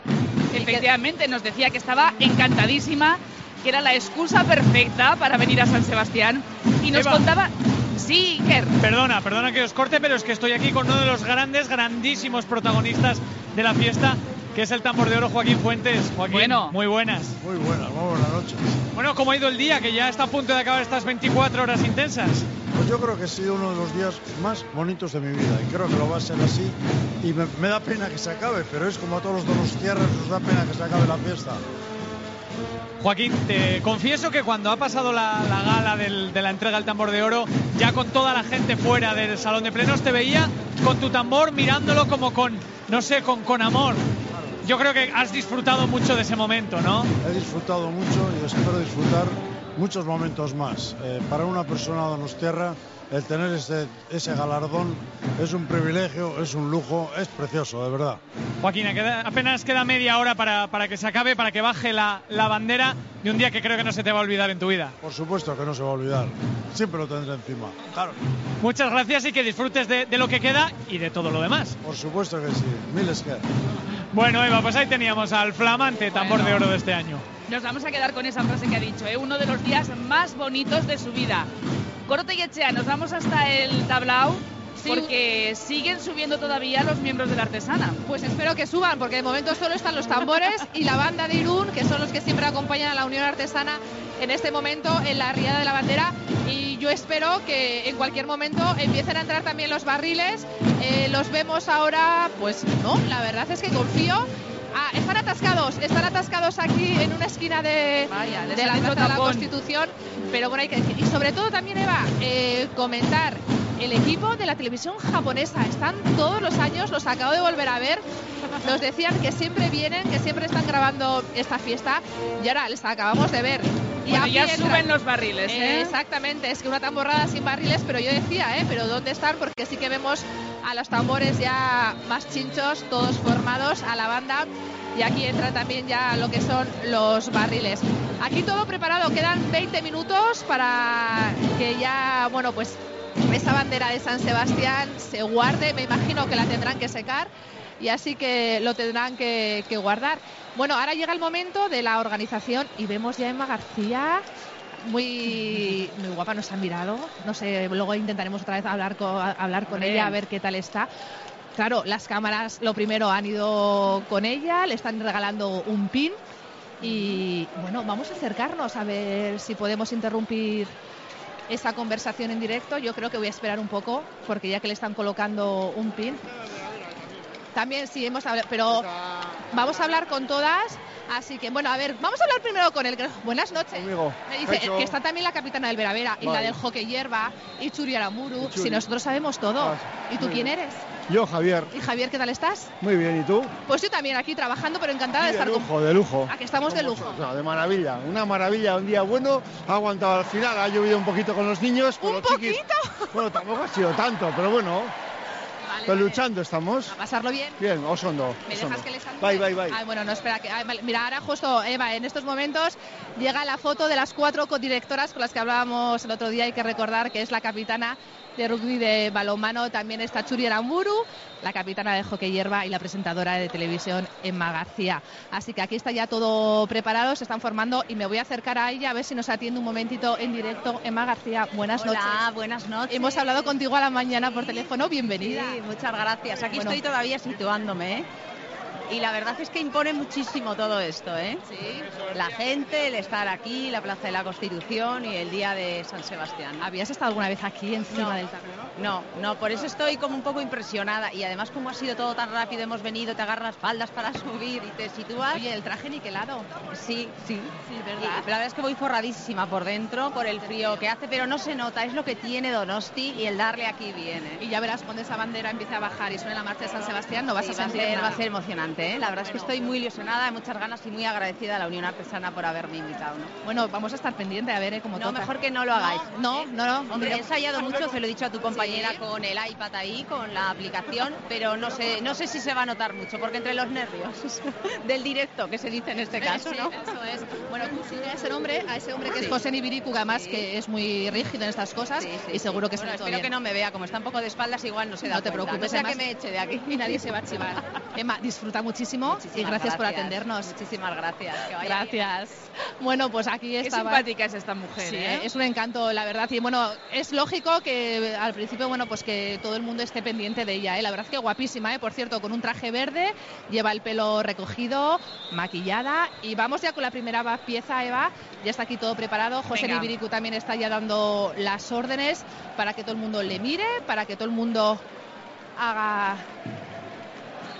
efectivamente, nos decía que estaba encantadísima, que era la excusa perfecta para venir a San Sebastián y nos Eva. contaba... Sí, Iker. Perdona, perdona que os corte, pero es que estoy aquí con uno de los grandes, grandísimos protagonistas de la fiesta, que es el tambor de oro Joaquín Fuentes. Joaquín, Bueno. muy buenas. Muy buenas, muy buenas noches. Bueno, ¿cómo ha ido el día? Que ya está a punto de acabar estas 24 horas intensas. Pues yo creo que ha sido uno de los días más bonitos de mi vida y creo que lo va a ser así. Y me, me da pena que se acabe, pero es como a todos los tierras nos da pena que se acabe la fiesta. Joaquín, te confieso que cuando ha pasado la, la gala del- de la entrega del tambor de oro, ya con toda la gente fuera del salón de plenos, te veía con tu tambor mirándolo como con, no sé, con, con amor. Yo creo que has disfrutado mucho de ese momento, ¿no? He disfrutado mucho y espero disfrutar muchos momentos más. Eh, para una persona de Donostierra, el tener ese, ese galardón es un privilegio, es un lujo, es precioso, de verdad. Joaquín, queda- apenas queda media hora para, para que se acabe, para que baje la, la bandera. de un día que creo que no se te va a olvidar en tu vida. Por supuesto que no se va a olvidar. Siempre lo tendré encima. Claro. Muchas gracias y que disfrutes de, de lo que queda y de todo lo demás. Por supuesto que sí. Miles que. Bueno, Eva, pues ahí teníamos al flamante tambor de oro de este año. Nos vamos a quedar con esa frase que ha dicho, ¿eh? uno de los días más bonitos de su vida. Corte y Echea, nos vamos hasta el tablao. Porque siguen subiendo todavía los miembros de la artesana. Pues espero que suban, porque de momento solo están los tambores y la banda de Irún, que son los que siempre acompañan a la Unión Artesana en este momento en la riada de la bandera. Y yo espero que en cualquier momento empiecen a entrar también los barriles. Eh, los vemos ahora, pues no, la verdad es que confío. Ah, están atascados, están atascados aquí en una esquina de, Vaya, les de la Plaza de la. Constitución. Pero bueno, hay que decir. Y sobre todo también, Eva, eh, comentar el equipo de la televisión japonesa. Están todos los años, los acabo de volver a ver. Nos decían que siempre vienen, que siempre están grabando esta fiesta. Y ahora les acabamos de ver. Y Bueno, aquí ya entran. suben los barriles, ¿eh? Exactamente, es que una tamborrada sin barriles, pero yo decía, ¿eh? Pero ¿dónde están? Porque sí que vemos a los tambores ya más chinchos, todos formados, a la banda. Y aquí entra también ya lo que son los barriles. Aquí todo preparado, quedan 20 minutos para que ya, bueno, pues esa bandera de San Sebastián se guarde. Me imagino que la tendrán que secar y así que lo tendrán que, que guardar. Bueno, ahora llega el momento de la organización y vemos ya a Emma García. Muy, muy guapa, nos han mirado. No sé, luego intentaremos otra vez hablar con, hablar con ella, a ver qué tal está. Claro, las cámaras lo primero han ido con ella, le están regalando un pin y bueno, vamos a acercarnos a ver si podemos interrumpir esa conversación en directo. Yo creo que voy a esperar un poco porque ya que le están colocando un pin. También sí hemos hablado, pero vamos a hablar con todas. Así que bueno, a ver, vamos a hablar primero con él. Buenas noches. Conmigo. Me dice que está también la capitana del Veravera y la del hockey hierba y Churi Aramuru. Churi. Si nosotros sabemos todo. Ah, ¿Y tú quién eres? Yo, Javier. Y Javier, ¿qué tal estás? Muy bien, ¿y tú? Pues yo también aquí trabajando, pero encantada de de estar con lujo, de lujo. Aquí estamos de lujo. No, de maravilla, una maravilla, un día bueno, ha aguantado al final, ha llovido un poquito con los niños. ¿Un los chiquis- bueno, tampoco ha sido tanto, pero bueno, pero luchando estamos. A pasarlo bien. Bien, Osondo. ¿Me Osondo. dejas que les salude? Bye, bye, bye. Ay, bueno, no, espera. Que, ay, vale. Mira, ahora justo, Eva, en estos momentos llega la foto de las cuatro codirectoras con las que hablábamos el otro día. Hay que recordar que es la capitana de rugby de balonmano, también está Churi Aramburu, la capitana de hockey hierba y la presentadora de televisión Emma García. Así que aquí está ya todo preparado, se están formando y me voy a acercar a ella a ver si nos atiende un momentito en directo. Emma García, buenas Hola, noches. buenas noches. Hemos hablado contigo a la mañana por teléfono, bienvenida. Sí, muchas gracias. Aquí Bueno. estoy todavía situándome, ¿eh? Y la verdad es que impone muchísimo todo esto, ¿eh? Sí. La gente, el estar aquí, la Plaza de la Constitución y el día de San Sebastián. ¿Habías estado alguna vez aquí encima No. del tablero? No, no, por eso estoy como un poco impresionada. Y además, como ha sido todo tan rápido, hemos venido, te agarras faldas para subir y te sitúas. Oye, el traje niquelado. Sí, sí. Sí, Y ¿verdad? la verdad es que voy forradísima por dentro, por el frío que hace, pero no se nota, es lo que tiene Donosti y el darle aquí viene. Y ya verás cuando esa bandera empiece a bajar y suene la marcha de San Sebastián, no vas Sí, a va a sentir ser, nada. va a ser emocionante, ¿eh? La verdad es que estoy muy ilusionada, muchas ganas y muy agradecida a la Unión Artesana por haberme invitado, ¿no? Bueno, vamos a estar pendiente a ver ¿eh? cómo No, toca. mejor que no lo hagáis. No, no, no. Hombre, he ensayado mucho, se lo he dicho a tu compañera Sí. con el iPad ahí, con la aplicación, pero no sé, no sé si se va a notar mucho, porque entre los nervios del directo, que se dice en este caso, Sí, ¿no? eso es. Bueno, tú sigue a ese hombre, a ese hombre que Sí. es José Nibiricu, que además que es muy rígido en estas cosas y seguro que se Bueno, todo espero bien. que no me vea, como está un poco de espaldas, igual no se da No te cuenta. preocupes, no sea además- que me eche de aquí. Y nadie se va a chivar. Emma, disfruta muchísimo y gracias, por atendernos. Muchísimas gracias. que vaya bien. Gracias. Bueno, pues aquí Qué estaba. simpática es esta mujer, Sí, ¿eh? es un encanto, la verdad. Y bueno, es lógico que al principio, bueno, pues que todo el mundo esté pendiente de ella, ¿eh? La verdad es que guapísima, ¿eh? Por cierto, con un traje verde, lleva el pelo recogido, maquillada. Y vamos ya con la primera pieza, Eva. Ya está aquí todo preparado. José Venga. Libiricu también está ya dando las órdenes para que todo el mundo le mire, para que todo el mundo haga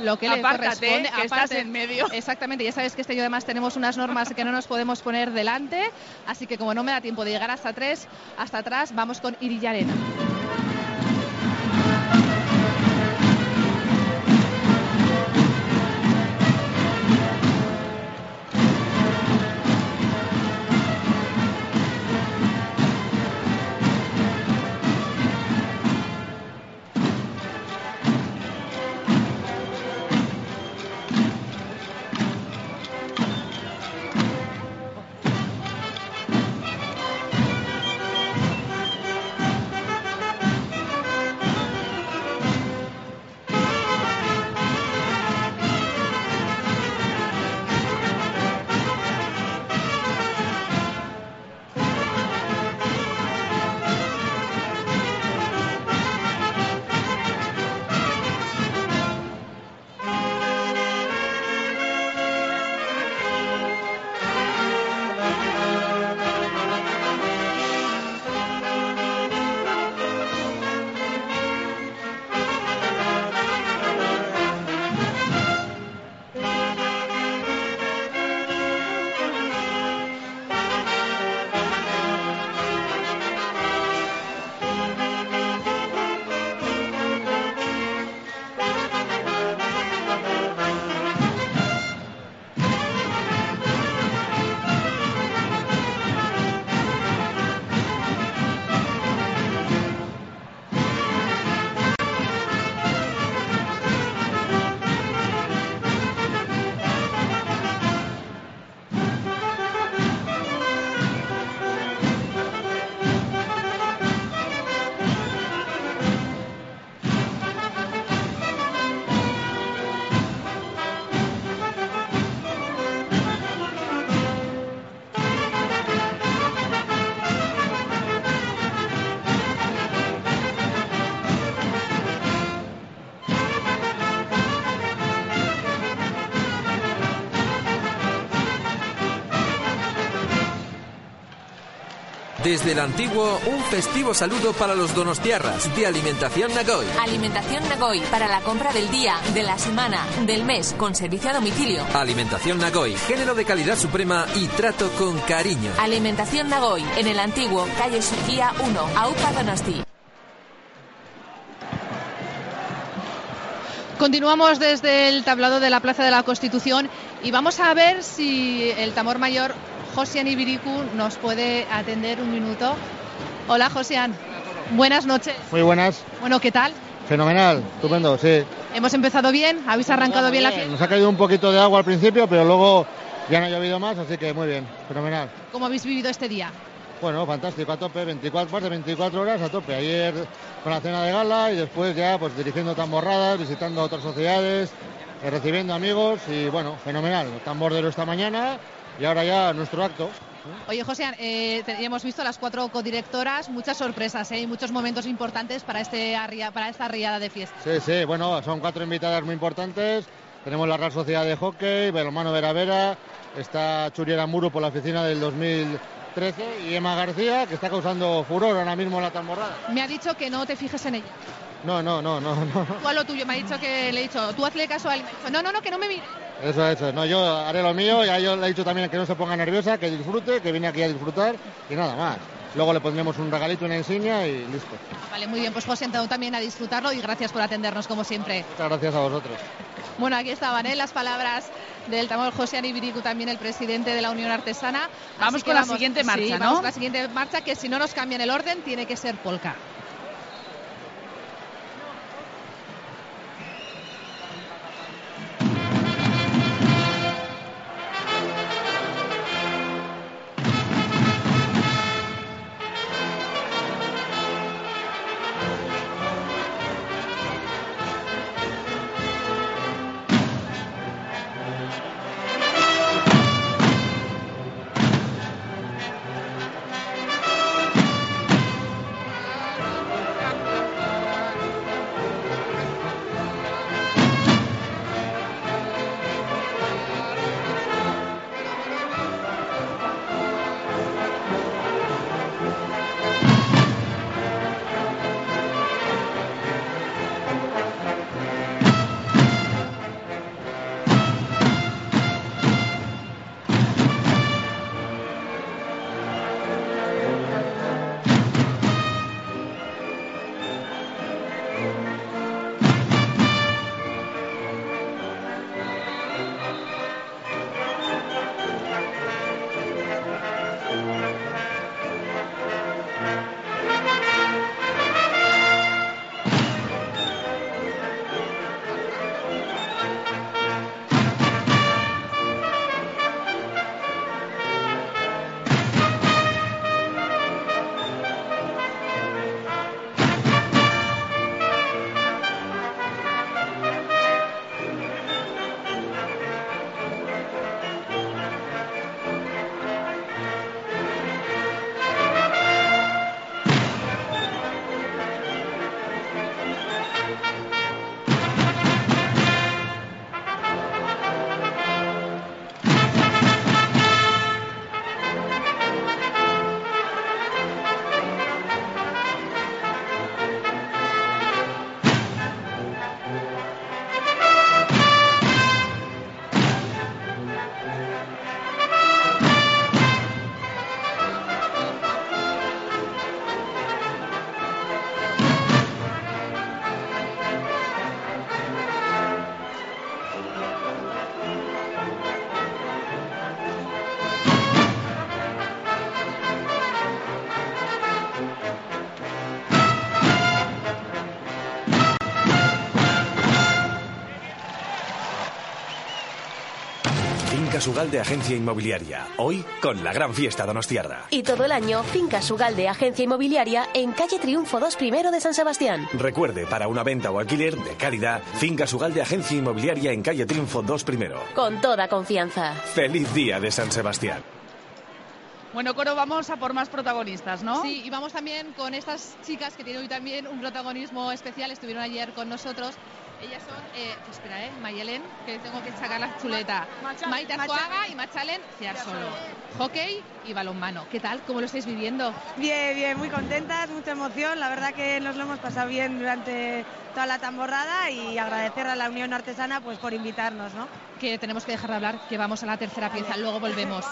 lo que le corresponde. que estás en medio. Exactamente, ya sabes que este año además tenemos unas normas que no nos podemos poner delante, así que como no me da tiempo de llegar hasta tres, hasta atrás, vamos con Irillarena. Desde el antiguo, un festivo saludo para los donostiarras de Alimentación Nagoy. Alimentación Nagoy para la compra del día, de la semana, del mes, con servicio a domicilio. Alimentación Nagoy, género de calidad suprema y trato con cariño. Alimentación Nagoy, en el antiguo, calle Suquía 1, Aupa Donosti. Continuamos desde el tablado de la Plaza de la Constitución y vamos a ver si el tamor mayor Josian Ibiricu nos puede atender un minuto. Hola Josian, buenas noches. Muy buenas. Bueno, ¿qué tal? Fenomenal, estupendo, sí. ¿Hemos empezado bien? ¿Habéis arrancado bien la fiesta? Nos ha caído un poquito de agua al principio, pero luego ya no ha llovido más, así que muy bien, fenomenal. ¿Cómo habéis vivido este día? Bueno, fantástico, a tope, 24, más de 24 horas a tope. Ayer con la cena de gala y después ya pues dirigiendo tamborradas, visitando otras sociedades, eh, recibiendo amigos y bueno, fenomenal. Tambordero esta mañana y ahora ya nuestro acto. Oye, José, eh, hemos visto las cuatro codirectoras, muchas sorpresas ¿eh? y muchos momentos importantes para, este, para esta riada de fiesta. Sí, sí, bueno, son cuatro invitadas muy importantes. Tenemos la Real Sociedad de Hockey, Belomano Vera Vera, está Churiera Muro por la oficina del 2013 y Emma García, que está causando furor ahora mismo en la tamborrada. Me ha dicho que no te fijes en ella. No, no, no, no, no. Tú a lo tuyo, me ha dicho que le he dicho, tú hazle caso a él. Me ha dicho, no, no, no, que no me mire. Eso, eso. No, yo haré lo mío. Ya yo le he dicho también que no se ponga nerviosa, que disfrute, que viene aquí a disfrutar y nada más. Luego le pondremos un regalito, una insignia y listo. Vale, muy bien, pues José, tú también a disfrutarlo y gracias por atendernos como siempre. Muchas gracias a vosotros. Bueno, aquí estaban ¿eh? las palabras del tamor José Anibiricu, también el presidente de la Unión Artesana. Vamos Así con la siguiente marcha, sí, ¿no? Vamos con la siguiente marcha, que si no nos cambian el orden, tiene que ser polka. Finca Sugal de Agencia Inmobiliaria. Hoy con la gran fiesta donostiarra. Y todo el año, Finca Sugal de Agencia Inmobiliaria en calle Triunfo 2 primero de San Sebastián. Recuerde, para una venta o alquiler de calidad, Finca Sugal de Agencia Inmobiliaria en calle Triunfo 2 primero. Con toda confianza. Feliz día de San Sebastián. Bueno, Coro, vamos a por más protagonistas, ¿no? Sí, y vamos también con estas chicas que tienen hoy también un protagonismo especial. Estuvieron ayer con nosotros. Ellas son, eh, espera, ¿eh? Mayelen, que tengo que sacar la chuleta. Maite Arzuaga y Machalen Ciarsolo. Hockey y balonmano. ¿Qué tal? ¿Cómo lo estáis viviendo? Bien, bien, muy contentas, mucha emoción. La verdad que nos lo hemos pasado bien durante toda la tamborrada y agradecer a la Unión Artesana pues por invitarnos, ¿no? Que tenemos que dejar de hablar, que vamos a la tercera pieza, luego volvemos.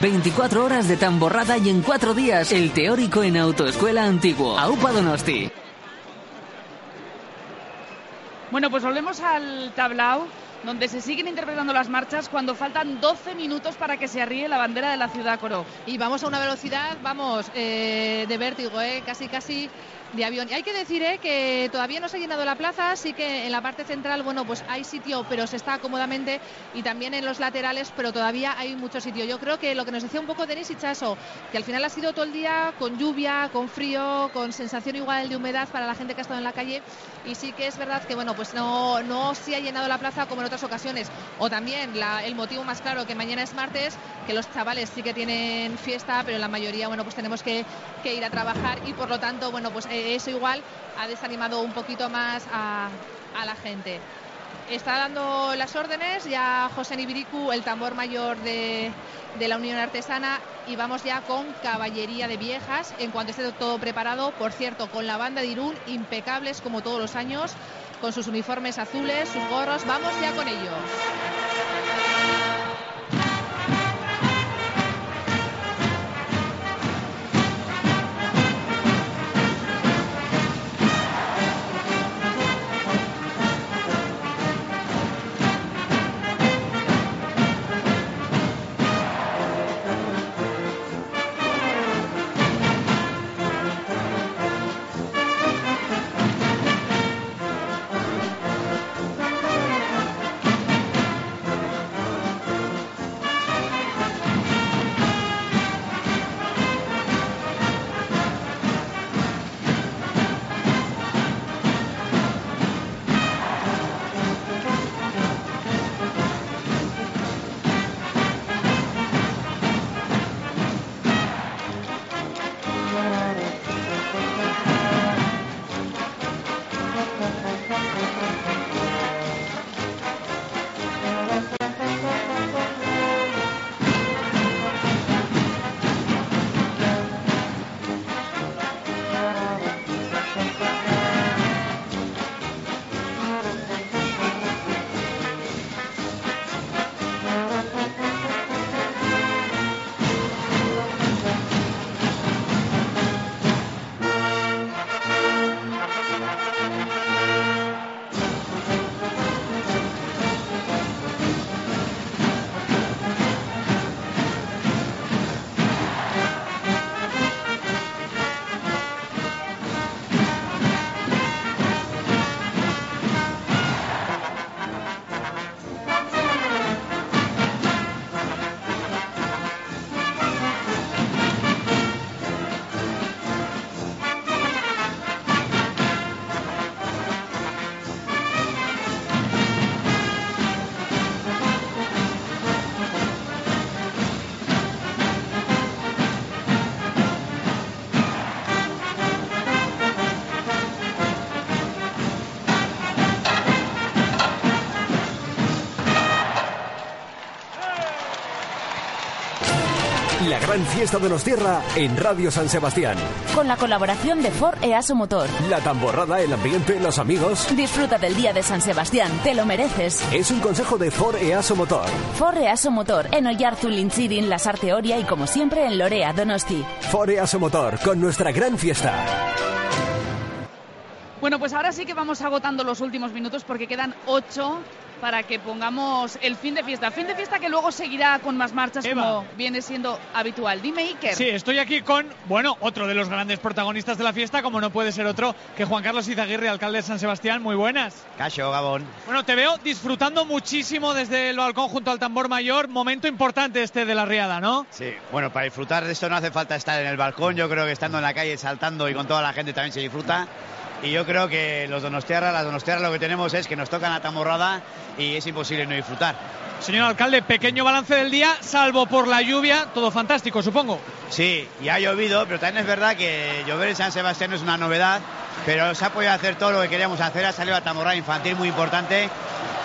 ...24 horas de tamborrada y en 4 días... ...el teórico en Autoescuela Antiguo... ...AUPA Donosti. Bueno, pues volvemos al tablao, donde se siguen interpretando las marchas cuando faltan 12 minutos para que se arríe la bandera de la ciudad Coro. Y vamos a una velocidad, vamos, eh, de vértigo, eh, casi, casi de avión. Y hay que decir eh, que todavía no se ha llenado la plaza, así que en la parte central, bueno, pues hay sitio, pero se está cómodamente, y también en los laterales, pero todavía hay mucho sitio. Yo creo que lo que nos decía un poco Denis Chaso, que al final ha sido todo el día con lluvia, con frío, con sensación igual de humedad para la gente que ha estado en la calle, y sí que es verdad que, bueno, pues no, no se ha llenado la plaza como otras ocasiones. O también el motivo más claro, que mañana es martes, que los chavales sí que tienen fiesta, pero la mayoría, bueno, pues tenemos que, ir a trabajar y por lo tanto, bueno, pues eh, eso igual ha desanimado un poquito más a, a la gente. Está dando las órdenes ya José Nibiricu, el tambor mayor de, de, la Unión Artesana, y vamos ya con Caballería de Viejas. En cuanto esté todo preparado, por cierto, con la banda de Irún, impecables como todos los años, con sus uniformes azules, sus gorros. Vamos ya con ellos. La gran fiesta de los tierra en Radio San Sebastián. Con la colaboración de Ford EASO Motor. La tamborrada, el ambiente, los amigos. Disfruta del día de San Sebastián, te lo mereces. Es un consejo de Ford EASO Motor. Ford EASO Motor, en Oyarzun, Linchirin, Las Arteoria y como siempre en Lorea, Donosti. Ford EASO Motor, con nuestra gran fiesta. Bueno, pues ahora sí que vamos agotando los últimos minutos porque quedan ocho para que pongamos el fin de fiesta. Fin de fiesta que luego seguirá con más marchas Eva. como viene siendo habitual. Dime, Iker. Sí, estoy aquí con, bueno, otro de los grandes protagonistas de la fiesta, como no puede ser otro que Juan Carlos Izaguirre, alcalde de San Sebastián. Muy buenas. Cacho, Gabón. Bueno, te veo disfrutando muchísimo desde el balcón junto al tambor mayor. Momento importante este de la riada, ¿no? Sí, bueno, para disfrutar de esto no hace falta estar en el balcón. Yo creo que estando en la calle saltando y con toda la gente también se disfruta. Y yo creo que los donostiarras, las donostiarras lo que tenemos es que nos tocan la tamborrada y es imposible no disfrutar. Señor alcalde, pequeño balance del día, salvo por la lluvia, todo fantástico, supongo. Sí, y ha llovido, pero también es verdad que llover en San Sebastián es una novedad, pero se ha podido hacer todo lo que queríamos hacer, ha salido la tamborrada infantil muy importante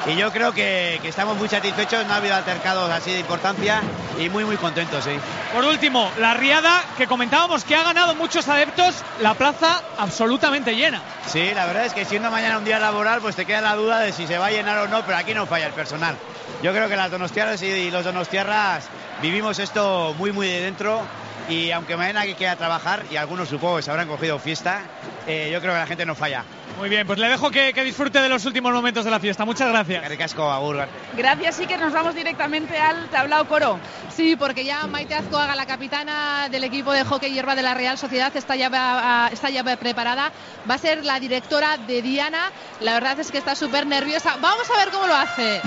y yo creo que, que estamos muy satisfechos, no ha habido altercados así de importancia y muy muy contentos, sí. Por último, la riada que comentábamos que ha ganado muchos adeptos, la plaza absolutamente llena. Sí, la verdad es que siendo mañana un día laboral, pues te queda la duda de si se va a llenar o no, pero aquí no falla el personal. Yo creo que las donostiarras y los donostiarras vivimos esto muy muy de dentro y aunque mañana hay que ir a trabajar y algunos supongo que se habrán cogido fiesta, eh, yo creo que la gente no falla. Muy bien, pues le dejo que, que disfrute de los últimos momentos de la fiesta. Muchas gracias. Ricasco, agur. Gracias, Iker. Nos vamos directamente al tablao coro. Sí, porque ya Maite Azcoaga, la capitana del equipo de hockey hierba de la Real Sociedad, está ya, está ya preparada. Va a ser la directora de Diana. La verdad es que está súper nerviosa. Vamos a ver cómo lo hace.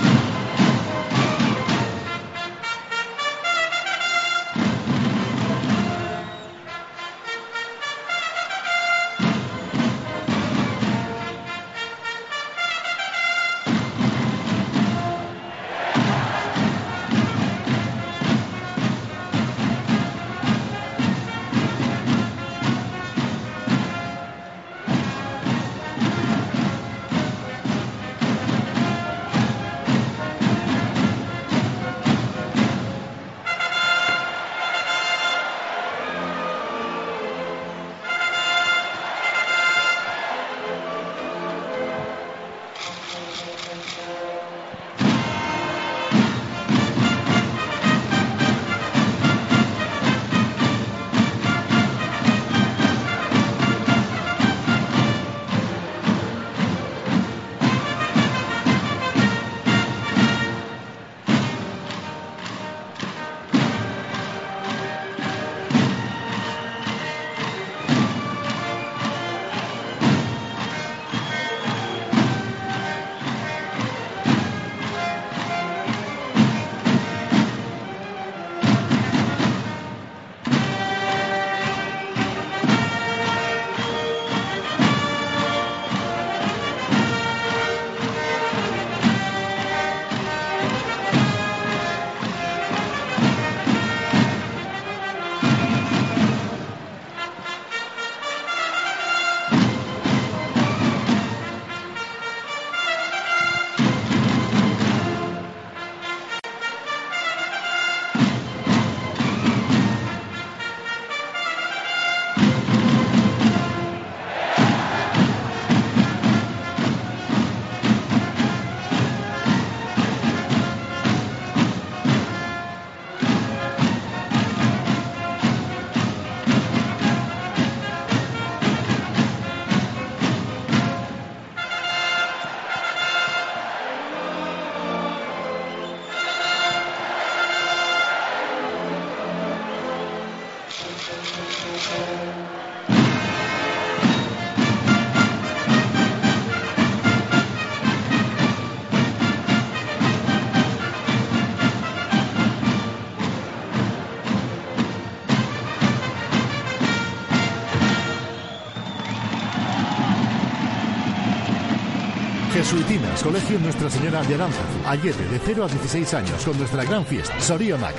Colegio Nuestra Señora de Aránzazu, Ayete, de 0 a 16 años, con nuestra gran fiesta, Sorionac.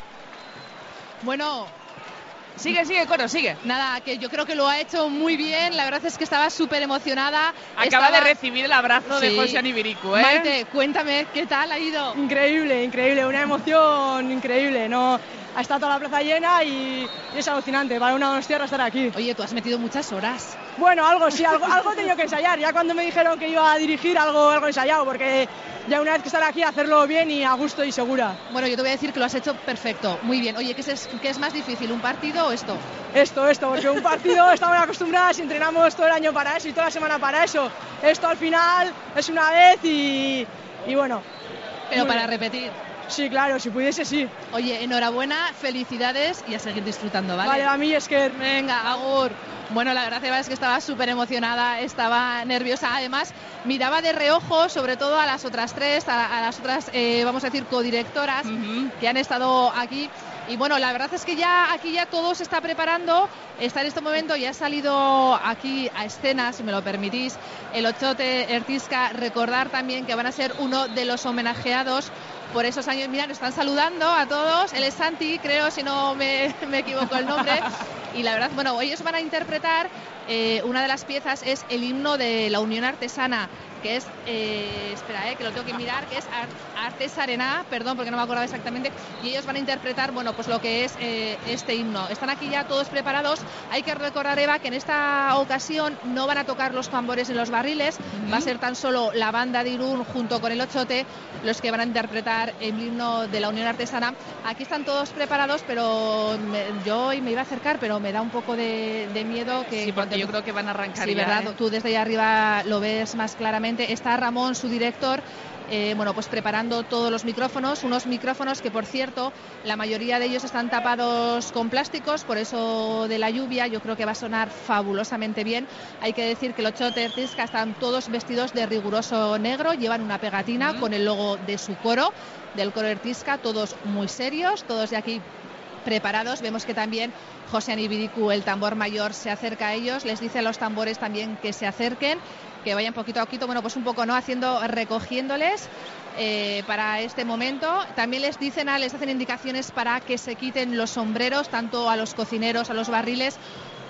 Bueno, Sigue, sigue, Coro, sigue. Nada, que yo creo que lo ha hecho muy bien. La verdad es que estaba súper emocionada. Acaba Estaba- de recibir el abrazo de. José Anibiricu, ¿eh? Maite, cuéntame, ¿qué tal ha ido? Increíble, increíble, una emoción increíble. No, ha estado toda la plaza llena y, y es alucinante para una donostiarra estar aquí. Oye, tú has metido muchas horas. Bueno, algo sí, algo, algo he tenido que ensayar. Ya cuando me dijeron que iba a dirigir, algo, algo ensayado, porque ya una vez que estar aquí, hacerlo bien y a gusto y segura. Bueno, yo te voy a decir que lo has hecho perfecto, muy bien. Oye, ¿qué es, qué es más difícil, un partido o esto? Esto, esto, porque un partido estamos acostumbrados y entrenamos todo el año para eso y toda la semana para eso. Esto al final es una vez y, y bueno. Pero para bien. repetir. Sí, claro, si pudiese sí. Oye, enhorabuena, felicidades y a seguir disfrutando, ¿vale? Vale, a mí es que... Venga, Agur. Bueno, la verdad es que estaba súper emocionada, estaba nerviosa. Además, miraba de reojo, sobre todo a las otras tres, a, a las otras, eh, vamos a decir, codirectoras que han estado aquí. Y bueno, la verdad es que ya aquí ya todo se está preparando. Está en este momento, ya ha salido aquí a escena, si me lo permitís, el Ochote Ertisca. Recordar también que van a ser uno de los homenajeados por esos años. Mira, nos están saludando a todos. Él Santi, creo, si no me, me equivoco el nombre. Y la verdad, bueno, ellos van a interpretar, eh, una de las piezas es el himno de la Unión Artesana, que es, eh, espera, eh, que lo tengo que mirar, que es Ar- Artes Arena, perdón, porque no me acordaba exactamente, y ellos van a interpretar, bueno, pues lo que es eh, este himno. Están aquí ya todos preparados. Hay que recordar, Eva, que en esta ocasión no van a tocar los tambores en los barriles, va a ser tan solo la banda de Irún junto con el Ochote los que van a interpretar el himno de la Unión Artesana. Aquí están todos preparados, pero me- yo hoy me iba a acercar, pero me da un poco de, de miedo que... Sí, porque yo creo que van a arrancar Sí, ya, ¿verdad? ¿eh? Tú desde ahí arriba lo ves más claramente. Está Ramón, su director, eh, bueno, pues preparando todos los micrófonos, unos micrófonos que, por cierto, la mayoría de ellos están tapados con plásticos, por eso de la lluvia, yo creo que va a sonar fabulosamente bien. Hay que decir que los Chotter Tisca están todos vestidos de riguroso negro, llevan una pegatina con el logo de su coro, del coro Ertisca, todos muy serios, todos de aquí preparados. Vemos que también José Anibiricu, el tambor mayor, se acerca a ellos, les dice a los tambores también que se acerquen, que vayan poquito a poquito, bueno, pues un poco, ¿no? Haciendo, recogiéndoles. eh, para este momento también les dicen a- les hacen indicaciones para que se quiten los sombreros tanto a los cocineros a los barriles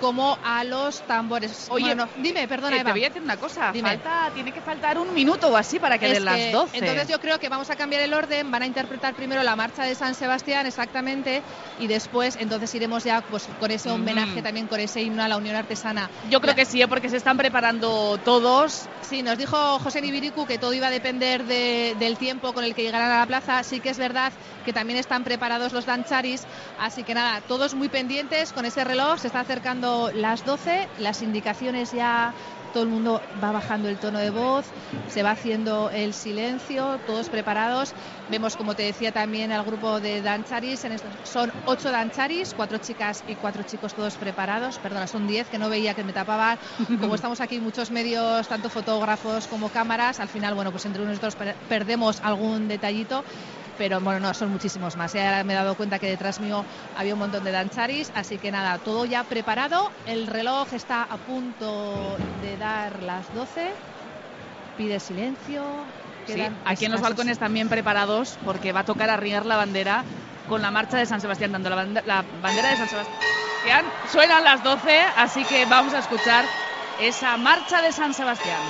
como a los tambores Oye, Bueno, dime perdona Eh, Eva te voy a decir una cosa. Dime. Falta, tiene que faltar un minuto o así para que Es den las que, 12. Entonces yo creo que vamos a cambiar el orden, van a interpretar primero la marcha de San Sebastián exactamente y después entonces iremos ya pues con ese homenaje Ujú. también con ese himno a la Unión Artesana. Yo creo La- que sí, ¿eh? porque se están preparando todos. Sí, nos dijo José Nibiricu que todo iba a depender de- del tiempo con el que llegaran a la plaza. Sí que es verdad que también están preparados los dancharis. Así que nada, todos muy pendientes con ese reloj. Se está acercando las 12. Las indicaciones ya. Todo el mundo va bajando el tono de voz, se va haciendo el silencio, todos preparados. Vemos, como te decía también, al grupo de dancharis. En estos- son ocho dancharis, cuatro chicas y cuatro chicos todos preparados. Perdona, son diez, que no veía que me tapaban. Como estamos aquí muchos medios, tanto fotógrafos como cámaras, al final, bueno, pues entre unos y otros per- perdemos algún detallito. Pero bueno, no, son muchísimos más. Ahora me he dado cuenta que detrás mío había un montón de dancharis, así que nada, todo ya preparado. El reloj está a punto de dar las 12. Pide silencio. Sí, aquí en los balcones también preparados porque va a tocar arriar la bandera con la marcha de San Sebastián, dando la, la bandera de San Sebastián. Suenan las 12, así que vamos a escuchar esa marcha de San Sebastián.